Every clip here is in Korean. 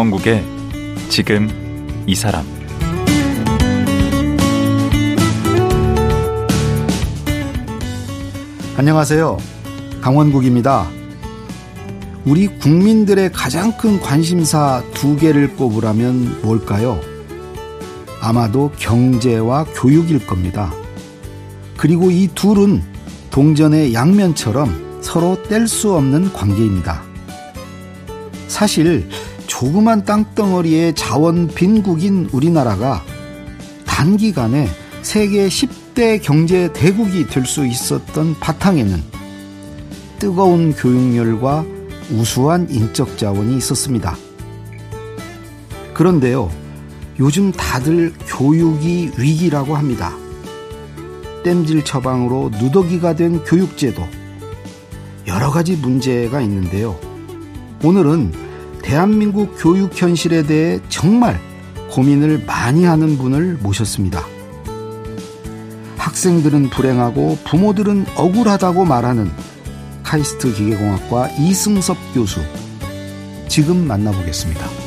강원국의 지금 이 사람 안녕하세요. 강원국입니다. 우리 국민들의 가장 큰 관심사 두 개를 꼽으라면 뭘까요? 아마도 경제와 교육일 겁니다. 그리고 이 둘은 동전의 양면처럼 서로 뗄 수 없는 관계입니다. 사실 조그만 땅덩어리의 자원 빈국인 우리나라가 단기간에 세계 10대 경제 대국이 될 수 있었던 바탕에는 뜨거운 교육열과 우수한 인적 자원이 있었습니다. 그런데요, 요즘 다들 교육이 위기라고 합니다. 땜질 처방으로 누더기가 된 교육제도. 여러 가지 문제가 있는데요. 오늘은 대한민국 교육 현실에 대해 정말 고민을 많이 하는 분을 모셨습니다. 학생들은 불행하고 부모들은 억울하다고 말하는 카이스트 기계공학과 이승섭 교수. 지금 만나보겠습니다.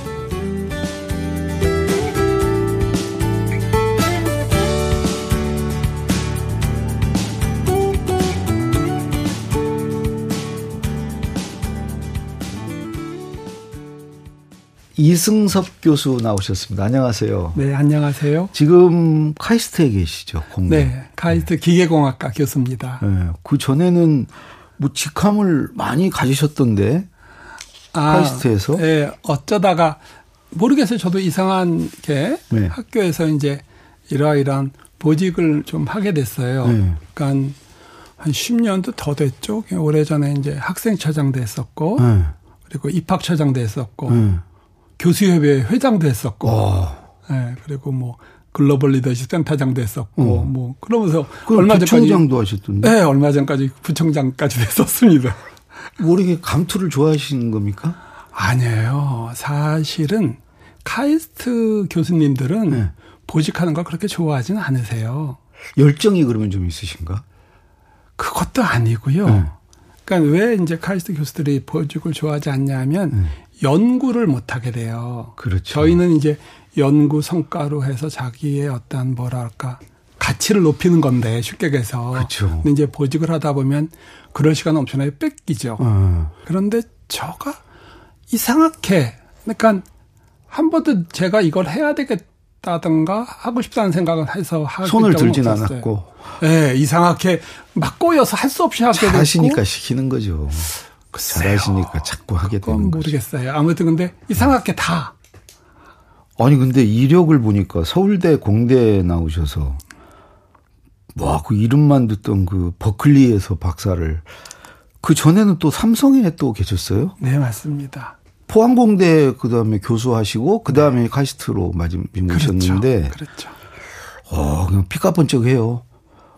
이승섭 교수 나오셨습니다. 안녕하세요. 네, 안녕하세요. 지금 카이스트에 계시죠, 공대. 네, 카이스트 기계공학과 교수입니다. 네, 그 전에는 뭐 직함을 많이 가지셨던데 아, 카이스트에서? 네, 어쩌다가 모르겠어요. 저도 이상한 게 네. 학교에서 이제 이러이러한 보직을 좀 하게 됐어요. 네. 그러니까 한 10년도 더 됐죠. 오래전에 이제 학생처장도 했었고 네. 그리고 입학처장도 했었고 네. 교수협회 회장도 했었고, 예, 그리고 뭐 글로벌 리더십 센터장도 했었고, 어. 뭐 그러면서 얼마 전까지 부총장도 하셨던데. 네, 얼마 전까지 부총장까지 됐었습니다. 모르게 감투를 좋아하시는 겁니까? 아니에요. 사실은 카이스트 교수님들은 네. 보직하는 걸 그렇게 좋아하지는 않으세요. 열정이 그러면 좀 있으신가? 그것도 아니고요. 네. 그러니까 왜 이제 카이스트 교수들이 보직을 좋아하지 않냐면 네. 연구를 못 하게 돼요. 그렇죠. 저희는 이제 연구 성과로 해서 자기의 어떤 뭐랄까 가치를 높이는 건데 쉽게 얘기해서. 그렇죠. 근데 이제 보직을 하다 보면 그런 시간 엄청나게 뺏기죠. 어. 그런데 저가 이상하게 그러니까 한 번도 제가 이걸 해야 되겠다든가 하고 싶다는 생각을 해서 하기 손을 들진 없었어요. 않았고. 네, 이상하게 막 꼬여서 할 수 없이 하게 됐고. 하시니까 시키는 거죠. 잘하시니까 자꾸 하게 되는 거죠. 모르겠어요. 아무튼 근데 이상하게 다. 아니 근데 이력을 보니까 서울대 공대 나오셔서 와그 이름만 듣던 그 버클리에서 박사를 그 전에는 또 삼성에 또 계셨어요? 네 맞습니다. 포항공대 그 다음에 교수하시고 그 다음에 네. 카이스트로 마지막이셨는데 그렇죠. 그렇죠. 어 그냥 피카번쩍해요.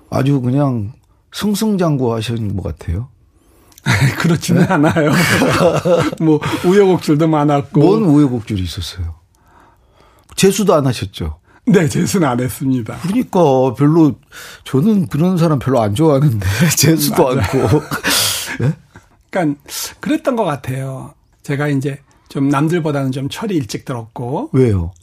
아주 그냥 승승장구하신 것 같아요. 그렇지는 네? 않아요. 뭐 우여곡절도 많았고. 뭔 우여곡절이 있었어요? 재수도 안 하셨죠? 네, 재수는 안 했습니다. 그러니까 별로 저는 그런 사람 별로 안 좋아하는데 재수도 않고. 네? 그러니까 그랬던 것 같아요. 제가 이제 좀 남들보다는 좀 철이 일찍 들었고. 왜요?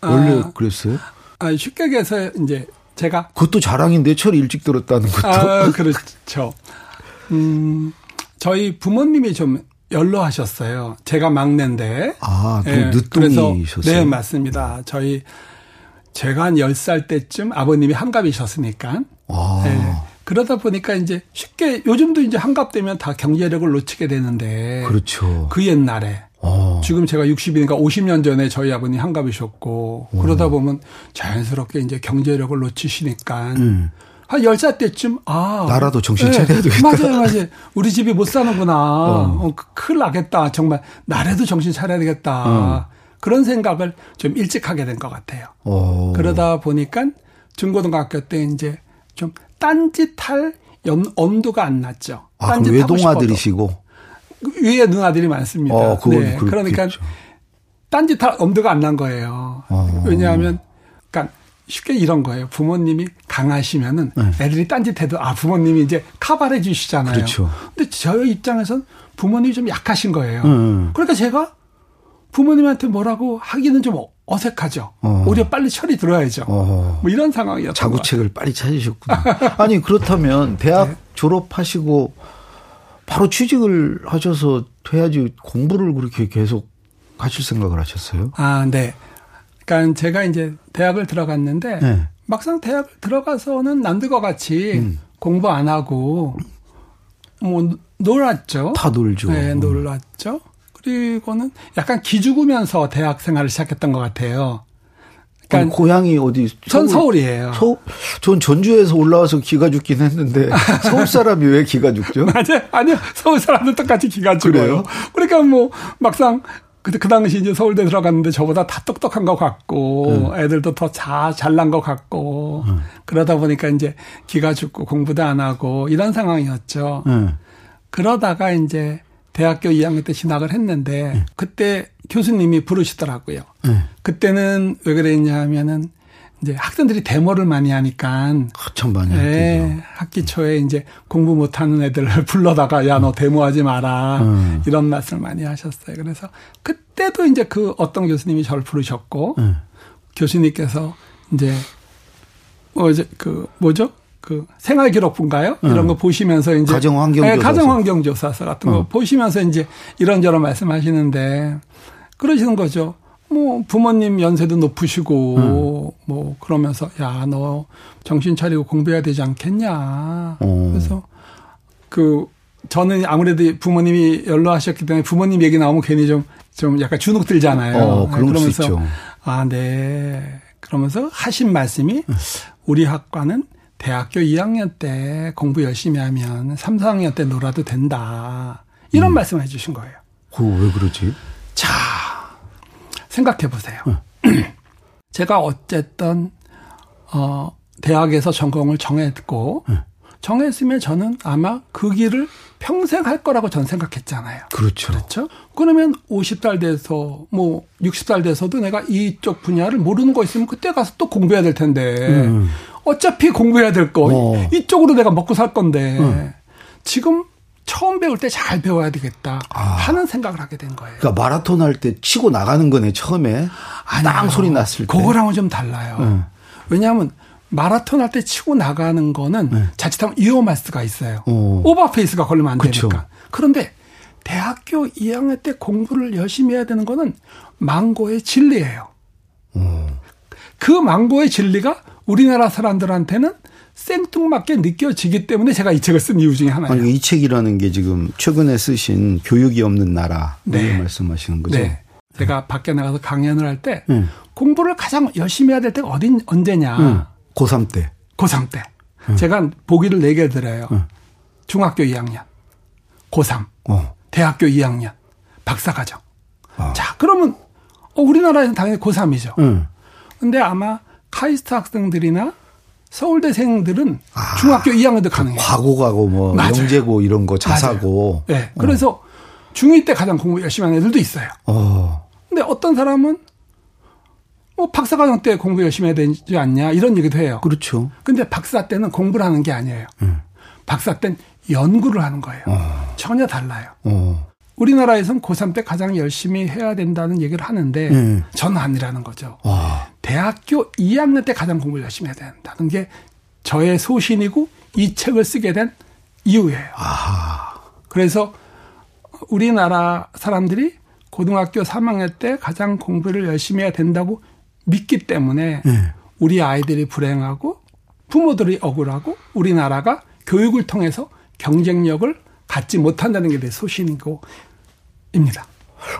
원래 아, 그랬어요? 아, 쉽게 얘기해서 이제 제가 그것도 자랑인데 철이 일찍 들었다는 것도. 아, 그렇죠. 음, 저희 부모님이 좀 연로하셨어요. 제가 막내인데. 아, 그 네, 늦둥이셨어요? 네, 맞습니다. 저희 제가 한 10살 때쯤 아버님이 한갑이셨으니까. 아. 네. 그러다 보니까 이제 쉽게 요즘도 이제 한갑되면 다 경제력을 놓치게 되는데. 그렇죠. 그 옛날에. 아. 지금 제가 60이니까 50년 전에 저희 아버님 한갑이셨고 오. 그러다 보면 자연스럽게 이제 경제력을 놓치시니까 음. 한 10살 때쯤, 아. 나라도 정신 네. 차려야 되겠다. 맞아요, 맞아요. 우리 집이 못 사는구나. 어. 어, 큰일 나겠다. 정말, 나라도 정신 차려야 되겠다. 어. 그런 생각을 좀 일찍 하게 된 것 같아요. 어. 그러다 보니까 중고등학교 때 이제 좀 딴짓할 연, 엄두가 안 났죠. 아, 외동아들이시고? 위에 누나들이 많습니다. 어, 네. 그러니까 딴짓할 엄두가 안 난 거예요. 어. 왜냐하면, 쉽게 이런 거예요. 부모님이 강하시면은 네. 애들이 딴짓해도 아 부모님이 이제 카바해 주시잖아요. 그렇죠. 근데 저희 입장에서는 부모님이 좀 약하신 거예요. 네. 그러니까 제가 부모님한테 뭐라고 하기는 좀 어색하죠. 어. 오히려 빨리 철이 들어야죠. 어. 뭐 이런 상황이었죠. 자구책을 빨리 찾으셨구나. 아니 그렇다면 대학 네. 졸업하시고 바로 취직을 하셔서 해야지 공부를 그렇게 계속 하실 생각을 하셨어요? 아, 네. 그러니까 제가 이제 대학을 들어갔는데 네. 막상 대학 들어가서는 남들과 같이 음. 공부 안 하고 뭐 놀았죠. 다 놀죠. 네, 놀았죠. 그리고는 약간 기죽으면서 대학 생활을 시작했던 것 같아요. 그러니까 고향이 어디? 전 서울, 이에요 서, 전 전주에서 올라와서 기가 죽긴 했는데 서울 사람이 왜 기가 죽죠? 맞아요. 아니요. 서울 사람들 똑같이 기가 죽어요. 그러니까 뭐 막상 그때 그 당시 이제 서울대 들어갔는데 저보다 다 똑똑한 것 같고 음. 애들도 더 잘, 잘난 것 같고 음. 그러다 보니까 이제 기가 죽고 공부도 안 하고 이런 상황이었죠. 음. 그러다가 이제 대학교 2학년 때 진학을 했는데 네. 그때 교수님이 부르시더라고요. 네. 그때는 왜 그랬냐 하면은 이제 학생들이 데모를 많이 하니까 참 많이 네, 학기 초에 이제 공부 못하는 애들을 불러다가 야너 데모하지 마라 음. 이런 말씀을 많이 하셨어요. 그래서 그때도 이제 그 어떤 교수님이 저를 부르셨고 음. 교수님께서 이제 뭐 이제 그 뭐죠 그 생활 기록부인가요? 네. 이런 거 보시면서 이제 가정 환경조사 네, 가정 환경 조사서 같은 거 어. 보시면서 이제 이런저런 말씀하시는데 그러시는 거죠. 뭐 부모님 연세도 높으시고 음. 뭐 그러면서 야 너 정신 차리고 공부해야 되지 않겠냐. 어. 그래서 그 저는 아무래도 부모님이 연로하셨기 때문에 부모님 얘기 나오면 괜히 좀 좀 약간 주눅 들잖아요. 어, 그러면서 아 네. 그러면서 하신 말씀이 음. 우리 학과는 대학교 2학년 때 공부 열심히 하면 3, 4학년 때 놀아도 된다. 이런 음. 말씀을 해주신 거예요. 그왜 그러지? 자, 생각해 보세요. 응. 제가 어쨌든, 어, 대학에서 전공을 정했고, 응. 정했으면 저는 아마 그 길을 평생 할 거라고 전 생각했잖아요. 그렇죠. 그렇죠? 그러면 50살 돼서 뭐 60살 돼서도 내가 이쪽 분야를 모르는 거 있으면 그때 가서 또 공부해야 될 텐데 음. 어차피 공부해야 될 거. 어. 이쪽으로 내가 먹고 살 건데. 음. 지금 처음 배울 때 잘 배워야 되겠다 아. 하는 생각을 하게 된 거예요. 그러니까 마라톤 할 때 치고 나가는 거네 처음에 땅 소리 났을 때. 그거랑은 좀 달라요. 음. 왜냐하면 마라톤 할 때 치고 나가는 거는 네. 자칫하면 위험할 수가 있어요. 오. 오버페이스가 걸리면 안 그쵸. 되니까. 그런데 대학교 2학년 때 공부를 열심히 해야 되는 거는 망고의 진리예요. 오. 그 망고의 진리가 우리나라 사람들한테는 생뚱맞게 느껴지기 때문에 제가 이 책을 쓴 이유 중에 하나예요. 아니, 이 책이라는 게 지금 최근에 쓰신 교육이 없는 나라 네. 말씀하시는 거죠? 네. 제가 밖에 나가서 강연을 할때 네. 공부를 가장 열심히 해야 될 때가 어딘 언제냐? 응. 고3 때. 고3 때. 응. 제가 보기를 4개 드려요. 응. 중학교 2학년, 고3, 어. 대학교 2학년, 박사과정. 어. 자, 그러면 어, 우리나라에는 당연히 고3이죠. 응. 근데 아마 카이스트 학생들이나 서울대생들은 아, 중학교 2학년도 가능해요. 과고가고 뭐 맞아요. 영재고 이런 거 자사고. 네. 그래서 어. 중2 때 가장 공부 열심히 하는 애들도 있어요. 어. 근데 어떤 사람은 뭐 박사과정 때 공부 열심히 해야 되지 않냐 이런 얘기도 해요. 그렇죠. 근데 박사 때는 공부를 하는 게 아니에요. 음. 박사 때는 연구를 하는 거예요. 어. 전혀 달라요. 어. 우리나라에선 고3 때 가장 열심히 해야 된다는 얘기를 하는데 네. 저는 아니라는 거죠. 와. 대학교 2학년 때 가장 공부를 열심히 해야 된다는 게 저의 소신이고 이 책을 쓰게 된 이유예요. 아. 그래서 우리나라 사람들이 고등학교 3학년 때 가장 공부를 열심히 해야 된다고 믿기 때문에 네. 우리 아이들이 불행하고 부모들이 억울하고 우리나라가 교육을 통해서 경쟁력을 갖지 못한다는 게 내 소신이고 입니다.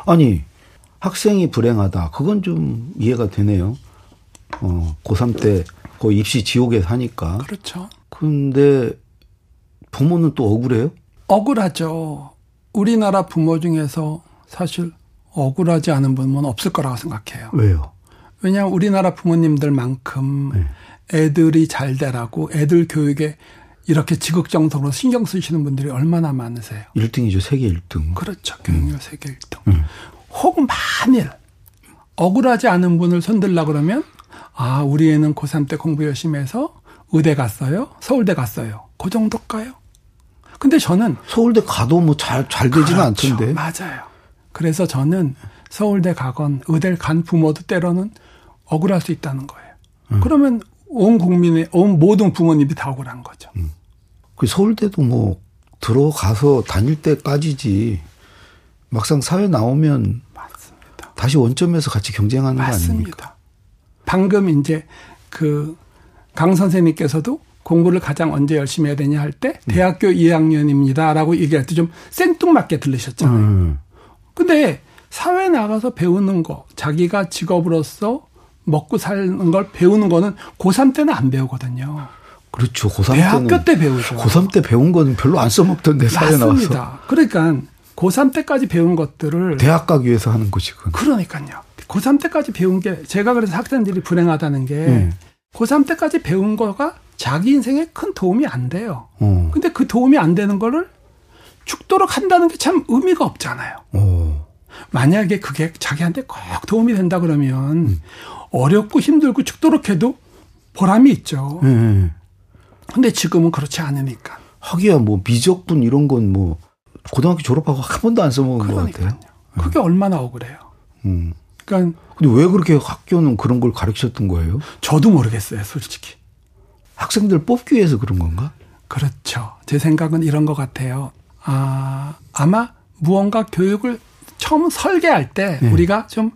아니 학생이 불행하다. 그건 좀 이해가 되네요. 어, 고3 때 거의 입시 지옥에 사니까. 그렇죠. 근데 부모는 또 억울해요? 억울하죠. 우리나라 부모 중에서 사실 억울하지 않은 분은 없을 거라고 생각해요. 왜요? 왜냐하면 우리나라 부모님들만큼 네. 애들이 잘 되라고 애들 교육에 이렇게 지극정성으로 신경 쓰시는 분들이 얼마나 많으세요? 1등이죠. 세계 1등. 그렇죠. 교육열 음. 세계 1등. 음. 혹 만일 억울하지 않은 분을 손들라 그러면 아, 우리 애는 고3 때 공부 열심히 해서 의대 갔어요? 서울대 갔어요. 그 정도일까요? 근데 저는 서울대 가도 뭐 잘 잘 되지는 그렇죠. 않던데. 맞아요. 그래서 저는 서울대 가건 의대를 간 부모도 때로는 억울할 수 있다는 거예요. 음. 그러면 온 국민의 온 모든 부모님이 다 억울한 거죠. 음. 그 서울대도 뭐 들어가서 다닐 때까지지 막상 사회 나오면 맞습니다. 다시 원점에서 같이 경쟁하는 맞습니다. 거 아닙니까? 방금 이제 그 강 선생님께서도 공부를 가장 언제 열심히 해야 되냐 할때 음. 대학교 2학년입니다라고 얘기할 때 좀 생뚱맞게 들리셨잖아요. 음. 근데 사회 나가서 배우는 거, 자기가 직업으로서 먹고 사는 걸 배우는 거는 고3 때는 안 배우거든요. 그렇죠. 고3 대학교 때 배우죠. 고3 때 배운 거는 별로 안 써먹던데 사회 맞습니다. 나와서. 그러니까 고3 때까지 배운 것들을 대학 가기 위해서 하는 것이군. 그러니까요. 고3 때까지 배운 게 제가 그래서 학생들이 불행하다는 게 네. 고3 때까지 배운 거가 자기 인생에 큰 도움이 안 돼요. 어. 근데 그 도움이 안 되는 거를 죽도록 한다는 게 참 의미가 없잖아요. 어. 만약에 그게 자기한테 꼭 도움이 된다 그러면 음. 어렵고 힘들고 죽도록 해도 보람이 있죠. 음. 근데 지금은 그렇지 않으니까. 하기야 뭐 미적분 이런 건 뭐 고등학교 졸업하고 한 번도 안 써먹은 그러니까요. 것 같아요. 그게 음. 얼마나 억울해요. 음. 그러니까 근데 왜 그렇게 학교는 그런 걸 가르쳤던 거예요? 저도 모르겠어요, 솔직히. 학생들 뽑기 위해서 그런 건가? 그렇죠. 제 생각은 이런 것 같아요. 아, 아마 무언가 교육을 처음 설계할 때 네. 우리가 좀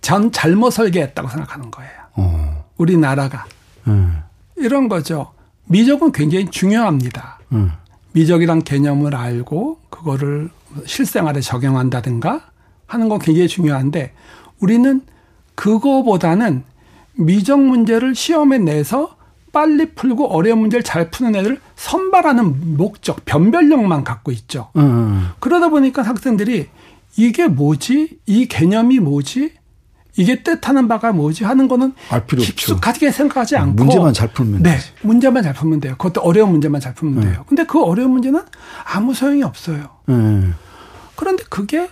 전 잘못 설계했다고 생각하는 거예요. 어. 우리나라가. 음. 이런 거죠. 미적은 굉장히 중요합니다. 음. 미적이란 개념을 알고 그거를 실생활에 적용한다든가 하는 건 굉장히 중요한데 우리는 그거보다는 미적 문제를 시험에 내서 빨리 풀고 어려운 문제를 잘 푸는 애들 선발하는 목적, 변별력만 갖고 있죠. 음. 그러다 보니까 학생들이 이게 뭐지? 이 개념이 뭐지? 이게 뜻하는 바가 뭐지 하는 거는 알 필요 깊숙하게 생각하지 음, 않고 문제만 잘 풀면 네, 되지. 문제만 잘 풀면 돼요. 그것도 어려운 문제만 잘 풀면 네. 돼요. 근데 그 어려운 문제는 아무 소용이 없어요. 네. 그런데 그게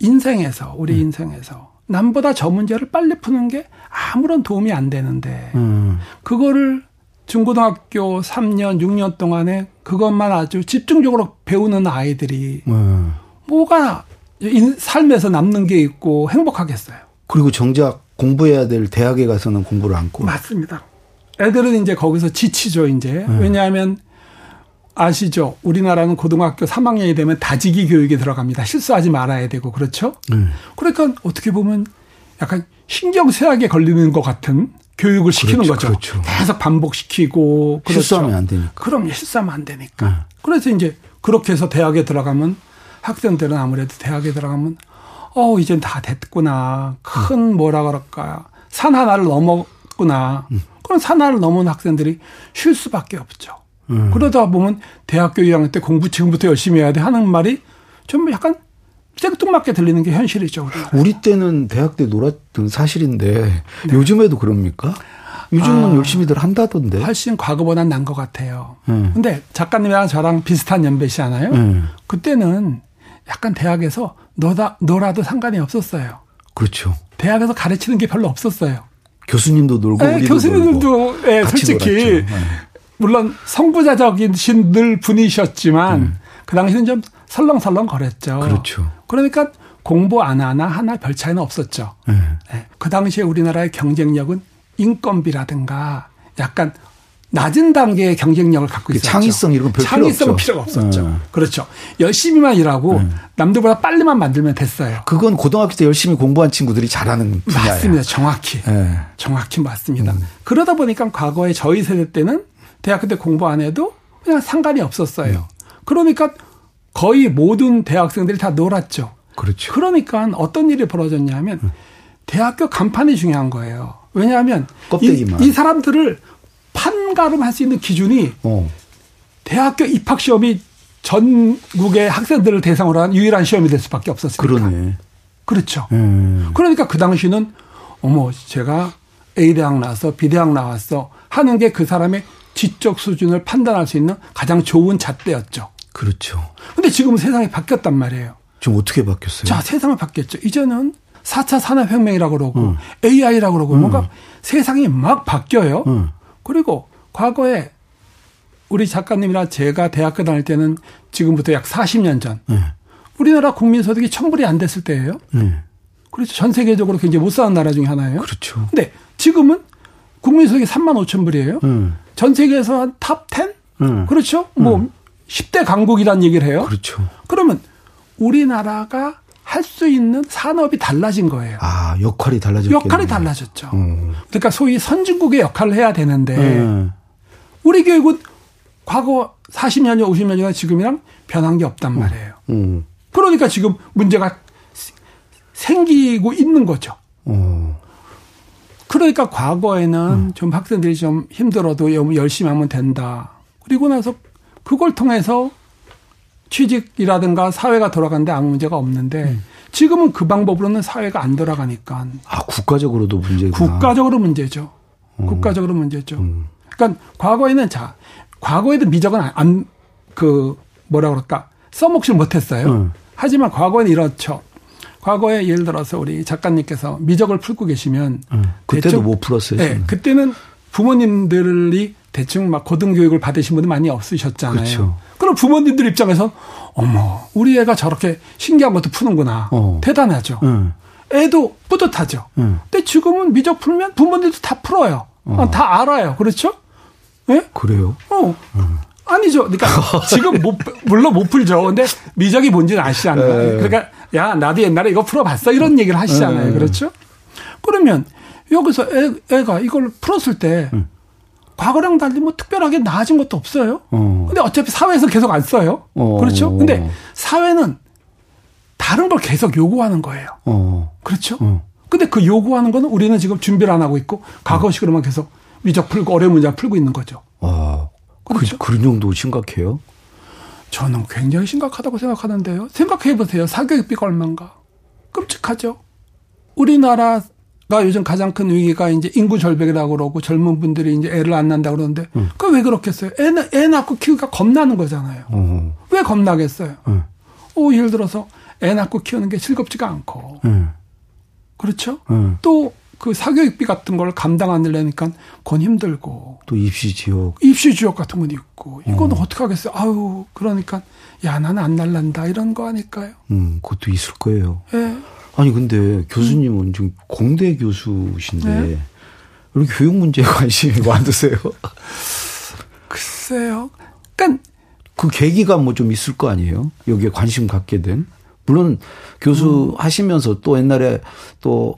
인생에서 우리 네. 인생에서 남보다 저 문제를 빨리 푸는 게 아무런 도움이 안 되는데 음. 그거를 중고등학교 3년, 6년 동안에 그것만 아주 집중적으로 배우는 아이들이 음. 뭐가 삶에서 남는 게 있고 행복하겠어요. 그리고 정작 공부해야 될 대학에 가서는 공부를 안고. 맞습니다. 애들은 이제 거기서 지치죠, 이제. 음. 왜냐하면 아시죠? 우리나라는 고등학교 3학년이 되면 다지기 교육에 들어갑니다. 실수하지 말아야 되고, 그렇죠? 음. 그러니까 어떻게 보면 약간 신경쇠약에 걸리는 것 같은 교육을 시키는 그렇죠, 거죠. 그렇죠. 계속 반복시키고. 그렇죠. 실수하면 안 되니까. 그럼 실수하면 안 되니까. 음. 그래서 이제 그렇게 해서 대학에 들어가면 학생들은 아무래도 대학에 들어가면 어, 이젠 다 됐구나. 큰 뭐라 그럴까. 산 하나를 넘었구나. 음. 그런 산 하나를 넘은 학생들이 쉴 수밖에 없죠. 음. 그러다 보면 대학교 2학년 때 공부 지금부터 열심히 해야 돼 하는 말이 좀 약간 생뚱맞게 들리는 게 현실이죠. 우리가. 우리 때는 대학 때 놀았던 사실인데 네. 요즘에도 그럽니까? 요즘은 아, 열심히들 한다던데. 훨씬 과거보단 난 것 같아요. 음. 근데 작가님이랑 저랑 비슷한 연배시잖아요. 음. 그때는 약간 대학에서 너다, 너라도 상관이 없었어요. 그렇죠. 대학에서 가르치는 게 별로 없었어요. 교수님도 놀고 네, 교수님들도 네, 솔직히 네. 물론 성부자적이신 늘 분이셨지만 음. 그 당시는 좀 설렁설렁 거렸죠. 그렇죠. 그러니까 공부 안 하나 하나 별 차이는 없었죠. 네. 네. 그 당시에 우리나라의 경쟁력은 인건비라든가 약간 낮은 단계의 경쟁력을 갖고 그 있었죠. 창의성 이런 별 창의성은 필요가 없었죠. 네. 그렇죠. 열심히만 일하고 네. 남들보다 빨리만 만들면 됐어요. 그건 고등학교 때 열심히 공부한 친구들이 잘하는 분야예요. 맞습니다. 정확히. 네. 정확히 맞습니다. 음. 그러다 보니까 과거에 저희 세대 때는 대학교 때 공부 안 해도 그냥 상관이 없었어요. 음. 그러니까 거의 모든 대학생들이 다 놀았죠. 그렇죠. 그러니까 어떤 일이 벌어졌냐면 음. 대학교 간판이 중요한 거예요. 왜냐하면 이, 이 사람들을 판가름할 수 있는 기준이 어. 대학교 입학 시험이 전국의 학생들을 대상으로 한 유일한 시험이 될 수밖에 없었으니까. 그러네. 그렇죠. 음. 그러니까 그 당시는 어머 제가 A 대학 나와서 B 대학 나왔어 하는 게 그 사람의 지적 수준을 판단할 수 있는 가장 좋은 잣대였죠. 그렇죠. 근데 지금 세상이 바뀌었단 말이에요. 지금 어떻게 바뀌었어요? 자, 세상이 바뀌었죠. 이제는 4차 산업혁명이라고 그러고 음. AI라고 그러고 음. 뭔가 세상이 막 바뀌어요. 음. 그리고 과거에 우리 작가님이나 제가 대학교 다닐 때는 지금부터 약 40년 전 네. 우리나라 국민 소득이 천불이 안 됐을 때예요. 네. 그렇죠. 전 세계적으로 굉장히 못 사는 나라 중에 하나예요. 그렇죠. 근데 지금은 국민 소득이 3만 5천 불이에요. 네. 전 세계에서 한 top 10? 네. 그렇죠. 뭐 10대 강국이란 얘기를 해요. 그렇죠. 그러면 우리나라가 할 수 있는 산업이 달라진 거예요. 아, 역할이 달라졌죠. 역할이 달라졌죠. 음. 그러니까 소위 선진국의 역할을 해야 되는데 음. 우리 교육은 과거 40년이 50년이나 지금이랑 변한 게 없단 말이에요. 음. 그러니까 지금 문제가 생기고 있는 거죠. 어. 그러니까 과거에는 음. 좀 학생들이 좀 힘들어도 열심히 하면 된다. 그리고 나서 그걸 통해서 취직이라든가 사회가 돌아가는데 아무 문제가 없는데 음. 지금은 그 방법으로는 사회가 안 돌아가니까. 아, 국가적으로도 문제가 국가적으로 문제죠. 어. 국가적으로 문제죠. 음. 그러니까 과거에는 자, 과거에도 미적은 안, 그, 뭐라 그럴까, 써먹질 못했어요. 음. 하지만 과거에는 이렇죠. 과거에 예를 들어서 우리 작가님께서 미적을 풀고 계시면 음. 그때도 대충, 못 풀었어요. 네, 그때는 부모님들이 대충 막 고등교육을 받으신 분들 많이 없으셨잖아요. 그렇죠. 그럼 부모님들 입장에서 어머 우리 애가 저렇게 신기한 것도 푸는구나 어. 대단하죠. 음. 애도 뿌듯하죠. 음. 근데 지금은 미적 풀면 부모님도 다 풀어요. 어. 다 알아요. 그렇죠? 예? 그래요? 어. 음. 아니죠. 그러니까 지금 못, 물론 못 풀죠. 근데 미적이 뭔지는 아시잖아요. 네. 그러니까 야 나도 옛날에 이거 풀어봤어 이런 얘기를 하시잖아요. 네. 그렇죠? 그러면 여기서 애, 가 이걸 풀었을 때 음. 과거랑 달리 뭐 특별하게 나아진 것도 없어요. 어. 근데 어차피 사회에서 계속 안 써요. 어. 그렇죠? 근데 사회는 다른 걸 계속 요구하는 거예요. 어. 그렇죠? 어. 근데 그 요구하는 거는 우리는 지금 준비를 안 하고 있고 과거식으로만 계속 위적 풀고 어려운 문제 풀고 있는 거죠. 아, 그렇죠? 그, 그런 정도 심각해요? 저는 굉장히 심각하다고 생각하는데요. 생각해 보세요. 사교육비가 얼마인가? 끔찍하죠. 우리나라 가 요즘 가장 큰 위기가 이제 인구 절벽이라고 그러고 젊은 분들이 이제 애를 안 낳는다 그러는데 음. 그왜 그렇겠어요? 애, 애 낳고 키우기가 겁나는 거잖아요. 음. 왜 겁나겠어요? 음. 오, 예를 들어서 애 낳고 키우는 게 즐겁지가 않고. 음. 그렇죠? 음. 또 그 사교육비 같은 걸 감당 안 하려니까 건 힘들고. 또 입시 지옥. 입시 지옥 같은 건 있고. 이건 어. 어떻게 하겠어요? 아유, 그러니까 야, 나는 안 날란다. 이런 거 아닐까요? 음, 그것도 있을 거예요. 예. 네. 아니 근데 교수님은 지금 공대 교수신데 네. 왜 교육 문제에 관심이 많으세요? 글쎄요. 그러니까 그 계기가 뭐 좀 있을 거 아니에요? 여기에 관심 갖게 된. 물론 교수 음. 하시면서 또 옛날에 또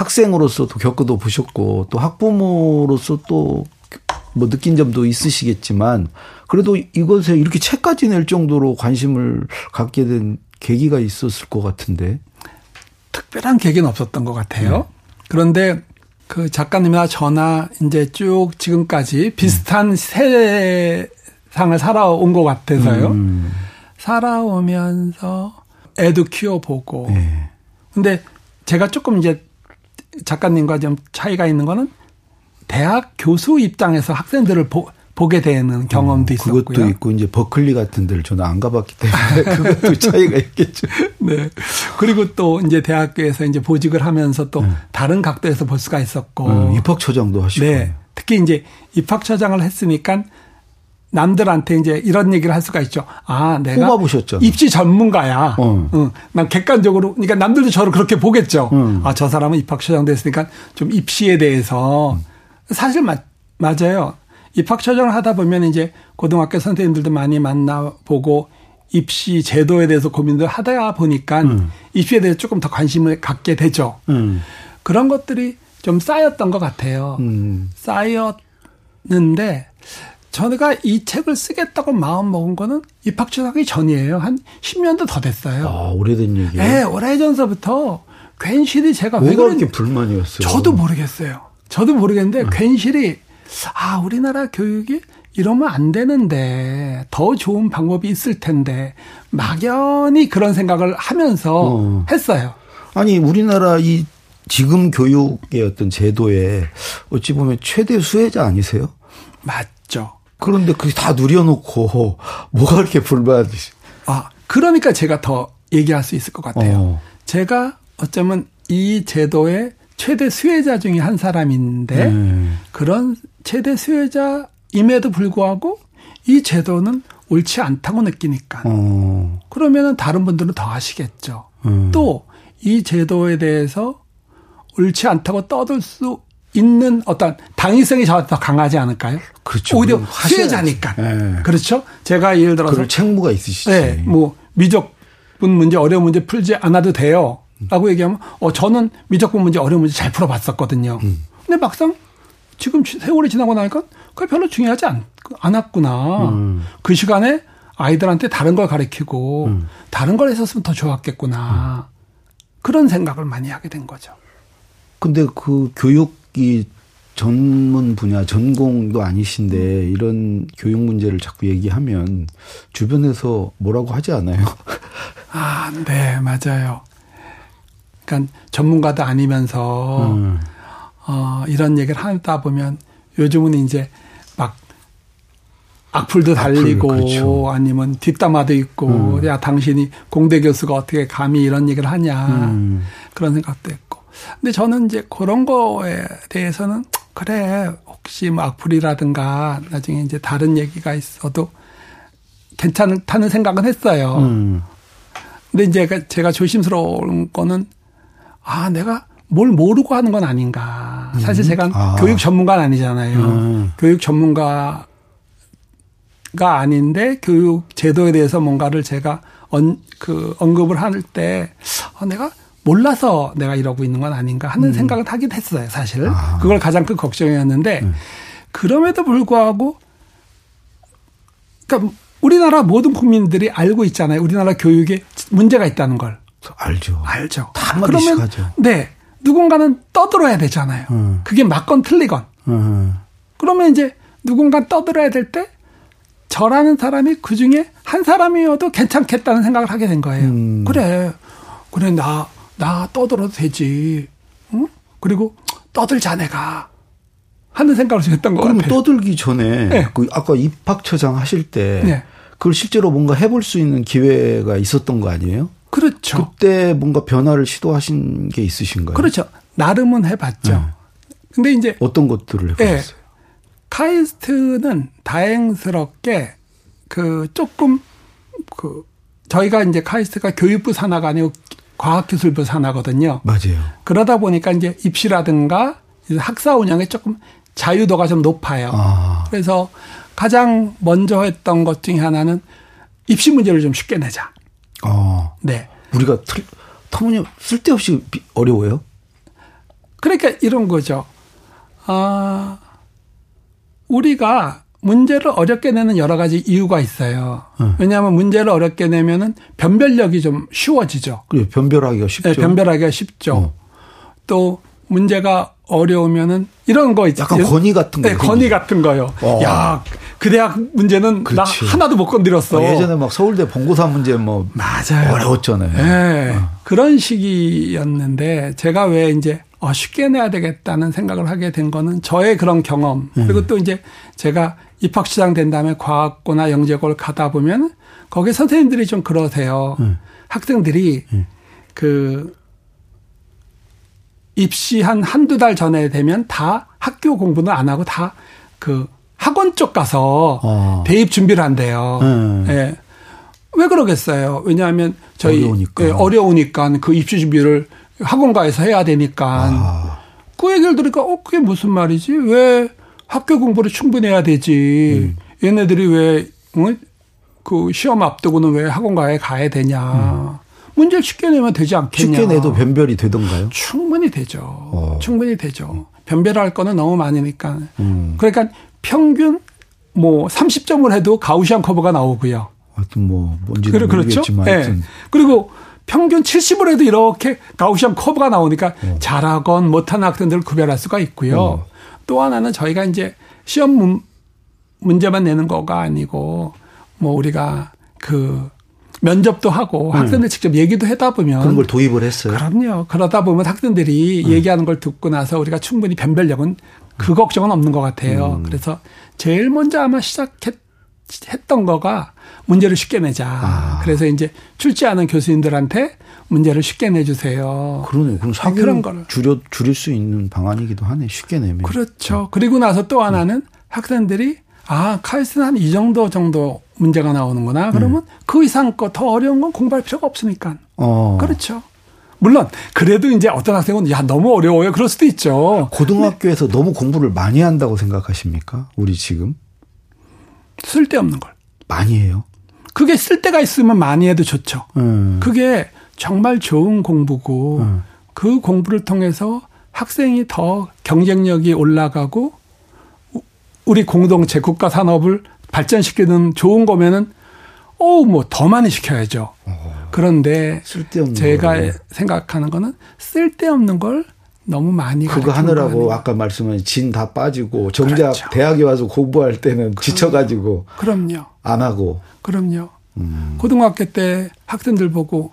학생으로서 또 겪어도 보셨고 또 학부모로서 또 뭐 느낀 점도 있으시겠지만 그래도 이것에 이렇게 책까지 낼 정도로 관심을 갖게 된 계기가 있었을 것 같은데. 특별한 계기는 없었던 것 같아요. 네. 그런데 그 작가님이나 저나 이제 쭉 지금까지 비슷한 음. 세상을 살아온 것 같아서요. 음. 살아오면서 애도 키워보고. 네. 근데 제가 조금 이제 작가님과 좀 차이가 있는 거는 대학 교수 입장에서 학생들을 보, 보게 되는 경험도 어, 있었고요. 그것도 있고 이제 버클리 같은 데를 저는 안 가봤기 때문에 그것도 차이가 있겠죠. 네. 그리고 또 이제 대학교에서 이제 보직을 하면서 또 음. 다른 각도에서 볼 수가 있었고 음, 입학 처장도 하시고. 네. 특히 이제 입학 처장을 했으니까 남들한테 이제 이런 얘기를 할 수가 있죠. 아, 내가 뽑아보셨죠. 입시 전문가야. 어. 응. 난 객관적으로 그러니까 남들도 저를 그렇게 보겠죠. 음. 아, 저 사람은 입학처장 됐으니까 좀 입시에 대해서 음. 사실 맞 맞아요. 입학 처정을 하다 보면 이제 고등학교 선생님들도 많이 만나보고 입시 제도에 대해서 고민을 하다 보니까 음. 입시에 대해서 조금 더 관심을 갖게 되죠. 음. 그런 것들이 좀 쌓였던 것 같아요. 음. 쌓였는데 저희가 이 책을 쓰겠다고 마음 먹은 거는 입학 처하기 전이에요. 한 10년도 더 됐어요. 아, 오래된 얘기예요? 네, 오래전서부터 괜시리 제가 왜 그렇게 불만이었어요? 저도 모르겠어요. 저도 모르겠는데 음. 괜시리 아, 우리나라 교육이 이러면 안 되는데 더 좋은 방법이 있을 텐데 막연히 그런 생각을 하면서 어. 했어요. 아니, 우리나라 이 지금 교육의 어떤 제도에 어찌 보면 최대 수혜자 아니세요? 맞죠. 그런데 그게 다 누려놓고 뭐가 그렇게 불만이시? 아, 그러니까 제가 더 얘기할 수 있을 것 같아요. 어. 제가 어쩌면 이 제도의 최대 수혜자 중에 한 사람인데 네. 그런 최대 수혜자임에도 불구하고 이 제도는 옳지 않다고 느끼니까. 어. 그러면은 다른 분들은 더 하시겠죠. 음. 또이 제도에 대해서 옳지 않다고 떠들 수 있는 어떤 당위성이 저한테 더 강하지 않을까요? 그렇죠. 오히려 수혜자니까. 네. 그렇죠. 제가 예를 들어서 책무가 있으시지. 네, 뭐 미적분 문제 어려운 문제 풀지 않아도 돼요. 라고 얘기하면 어 저는 미적분 문제 어려운 문제 잘 풀어봤었거든요. 음. 근데 막상 지금 세월이 지나고 나니까 그게 별로 중요하지 않, 않았구나. 음. 그 시간에 아이들한테 다른 걸 가르치고 음. 다른 걸 했었으면 더 좋았겠구나. 음. 그런 생각을 많이 하게 된 거죠. 근데 그 교육 이 전문 분야 전공도 아니신데 이런 교육 문제를 자꾸 얘기하면 주변에서 뭐라고 하지 않아요? 아, 네, 맞아요. 그러니까 전문가도 아니면서 음. 어, 이런 얘기를 하다 보면 요즘은 이제 막 악플도 달리고 악플, 그렇죠. 아니면 뒷담화도 있고 음. 야 당신이 공대 교수가 어떻게 감히 이런 얘기를 하냐 음. 그런 생각도 있고 근데 저는 이제 그런 거에 대해서는 그래 혹시 뭐 악플이라든가 나중에 이제 다른 얘기가 있어도 괜찮다는 생각은 했어요. 음. 근데 이제 제가 조심스러운 거는 아 내가 뭘 모르고 하는 건 아닌가. 사실 제가 음. 아. 교육 전문가는 아니잖아요. 음. 교육 전문가가 아닌데 교육 제도에 대해서 뭔가를 제가 언, 그 언급을 할 때, 아, 내가 몰라서 내가 이러고 있는 건 아닌가 하는 음. 생각을 하긴 했어요, 사실. 아. 그걸 가장 큰 걱정이었는데, 음. 그럼에도 불구하고, 그러니까 우리나라 모든 국민들이 알고 있잖아요. 우리나라 교육에 문제가 있다는 걸. 알죠. 알죠. 다 그러면 하죠. 네. 누군가는 떠들어야 되잖아요. 음. 그게 맞건 틀리건. 음. 그러면 이제 누군가 떠들어야 될 때 저라는 사람이 그 중에 한 사람이어도 괜찮겠다는 생각을 하게 된 거예요. 음. 그래. 그래, 나, 나 떠들어도 되지. 응? 그리고 떠들자 내가. 하는 생각을 좀 했던 것 같아요. 그럼 떠들기 전에 네. 그 아까 입학처장 하실 때 네. 그걸 실제로 뭔가 해볼 수 있는 기회가 있었던 거 아니에요? 그렇죠. 그때 뭔가 변화를 시도하신 게 있으신가요? 그렇죠. 나름은 해봤죠. 네. 근데 이제 어떤 것들을 해보셨어요? 네. 카이스트는 다행스럽게 그 조금 그 저희가 이제 카이스트가 교육부 산하가 아니고 과학기술부 산하거든요. 맞아요. 그러다 보니까 이제 입시라든가 학사 운영에 조금 자유도가 좀 높아요. 아. 그래서 가장 먼저 했던 것 중에 하나는 입시 문제를 좀 쉽게 내자. 어. 네. 우리가 틀, 터무니 쓸데없이 어려워요? 그러니까 이런 거죠. 아, 우리가 문제를 어렵게 내는 여러 가지 이유가 있어요. 네. 왜냐하면 문제를 어렵게 내면은 변별력이 좀 쉬워지죠. 그래 변별하기가 쉽죠. 네, 변별하기가 쉽죠. 어. 또 문제가 어려우면은 이런 거 있죠. 약간 건의 같은 거. 네, 건의 같은 거요. 어. 야, 그 대학 문제는 그렇지. 나 하나도 못 건드렸어. 어, 예전에 막 서울대 본고사 문제 뭐 맞아요. 어려웠잖아요. 네. 어. 그런 시기였는데 제가 왜 이제 어, 쉽게 내야 되겠다는 생각을 하게 된 거는 저의 그런 경험 그리고 음. 또 이제 제가 입학 시장 된 다음에 과학고나 영재고를 가다 보면 거기 선생님들이 좀 그러세요. 음. 학생들이 음. 그 입시 한 한두 달 전에 되면 다 학교 공부는 안 하고 다 그 학원 쪽 가서 어. 대입 준비를 한대요. 음. 예. 왜 그러겠어요? 왜냐하면 저희 어려우니까, 예, 어려우니까 그 입시 준비를 학원가에서 해야 되니까. 아. 그 얘기를 들으니까 어 그게 무슨 말이지? 왜 학교 공부를 충분히 해야 되지? 음. 얘네들이 왜 응? 그 시험 앞두고는 왜 학원가에 가야 되냐? 음. 문제를 쉽게 내면 되지 않겠냐. 쉽게 내도 변별이 되던가요? 충분히 되죠. 어. 충분히 되죠. 변별할 거는 너무 많으니까. 음. 그러니까 평균 뭐 30점을 해도 가우시안 커브가 나오고요. 하여튼 뭐 뭔지 그래, 그렇죠? 네. 그리고 평균 70을 해도 이렇게 가우시안 커브가 나오니까 어. 잘하건 못하는 학생들을 구별할 수가 있고요. 어. 또 하나는 저희가 이제 시험 문, 문제만 내는 거가 아니고 뭐 우리가 그 면접도 하고 음. 학생들 직접 얘기도 하다 보면 그런 걸 도입을 했어요. 그럼요. 그러다 보면 학생들이 음. 얘기하는 걸 듣고 나서 우리가 충분히 변별력은 그 걱정은 없는 것 같아요. 음. 그래서 제일 먼저 아마 시작했 던 거가 문제를 쉽게 내자. 아. 그래서 이제 출제하는 교수님들한테 문제를 쉽게 내주세요. 그러네. 그럼 사기 그런 걸 줄여 줄일 수 있는 방안이기도 하네. 쉽게 내면. 그렇죠. 그리고 나서 또 하나는 학생들이 아, 카이스트는 한 이 정도 정도 문제가 나오는구나. 그러면 음. 그 이상 거 더 어려운 건 공부할 필요가 없으니까. 어. 그렇죠. 물론 그래도 이제 어떤 학생은 야 너무 어려워요. 그럴 수도 있죠. 고등학교에서 네. 너무 공부를 많이 한다고 생각하십니까? 우리 지금 쓸데없는 걸 많이 해요. 그게 쓸데가 있으면 많이 해도 좋죠. 음. 그게 정말 좋은 공부고 음. 그 공부를 통해서 학생이 더 경쟁력이 올라가고 우리 공동체 국가 산업을 발전시키는 좋은 거면은 어우 뭐 더 많이 시켜야죠. 어, 그런데 제가 걸. 생각하는 거는 쓸데없는 걸 너무 많이 그거 하느라고 아까 말씀하신 진 다 빠지고 정작 그렇죠. 대학에 와서 공부할 때는 그럼요. 지쳐가지고 그럼요 안 하고 그럼요 음. 고등학교 때 학생들 보고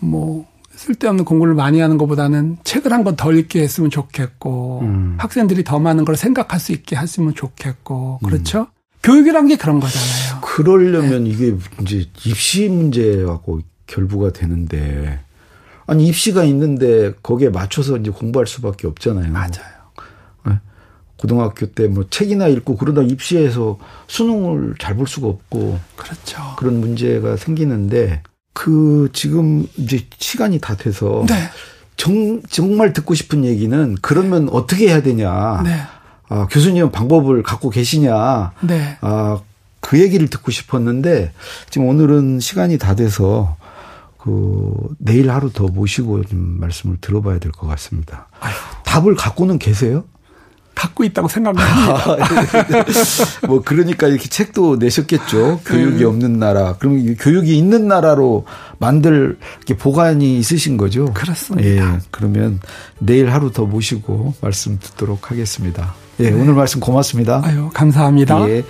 뭐 쓸데없는 공부를 많이 하는 것보다는 책을 한권더 읽게 했으면 좋겠고 음. 학생들이 더 많은 걸 생각할 수 있게 했으면 좋겠고 그렇죠? 음. 교육이란 게 그런 거잖아요. 그러려면 네. 이게 이제 입시 문제하고 결부가 되는데 아니 입시가 있는데 거기에 맞춰서 이제 공부할 수밖에 없잖아요. 맞아요. 네? 고등학교 때 뭐 책이나 읽고 그러다 입시에서 수능을 잘 볼 수가 없고 그렇죠. 그런 문제가 생기는데 그 지금 이제 시간이 다 돼서 네. 정, 정말 듣고 싶은 얘기는 그러면 어떻게 해야 되냐. 네. 아, 교수님은 방법을 갖고 계시냐. 네. 아, 그 얘기를 듣고 싶었는데 지금 오늘은 시간이 다 돼서 그 내일 하루 더 모시고 좀 말씀을 들어봐야 될 것 같습니다. 아유. 답을 갖고는 계세요? 갖고 있다고 생각합니다. 아, 뭐 그러니까 이렇게 책도 내셨겠죠. 교육이 네. 없는 나라. 그럼 교육이 있는 나라로 만들 이렇게 보관이 있으신 거죠. 그렇습니다. 예. 그러면 내일 하루 더 모시고 말씀 듣도록 하겠습니다. 예, 네. 오늘 말씀 고맙습니다. 아유, 감사합니다. 예.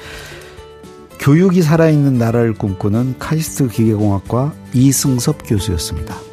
교육이 살아있는 나라를 꿈꾸는 카이스트 기계공학과 이승섭 교수였습니다.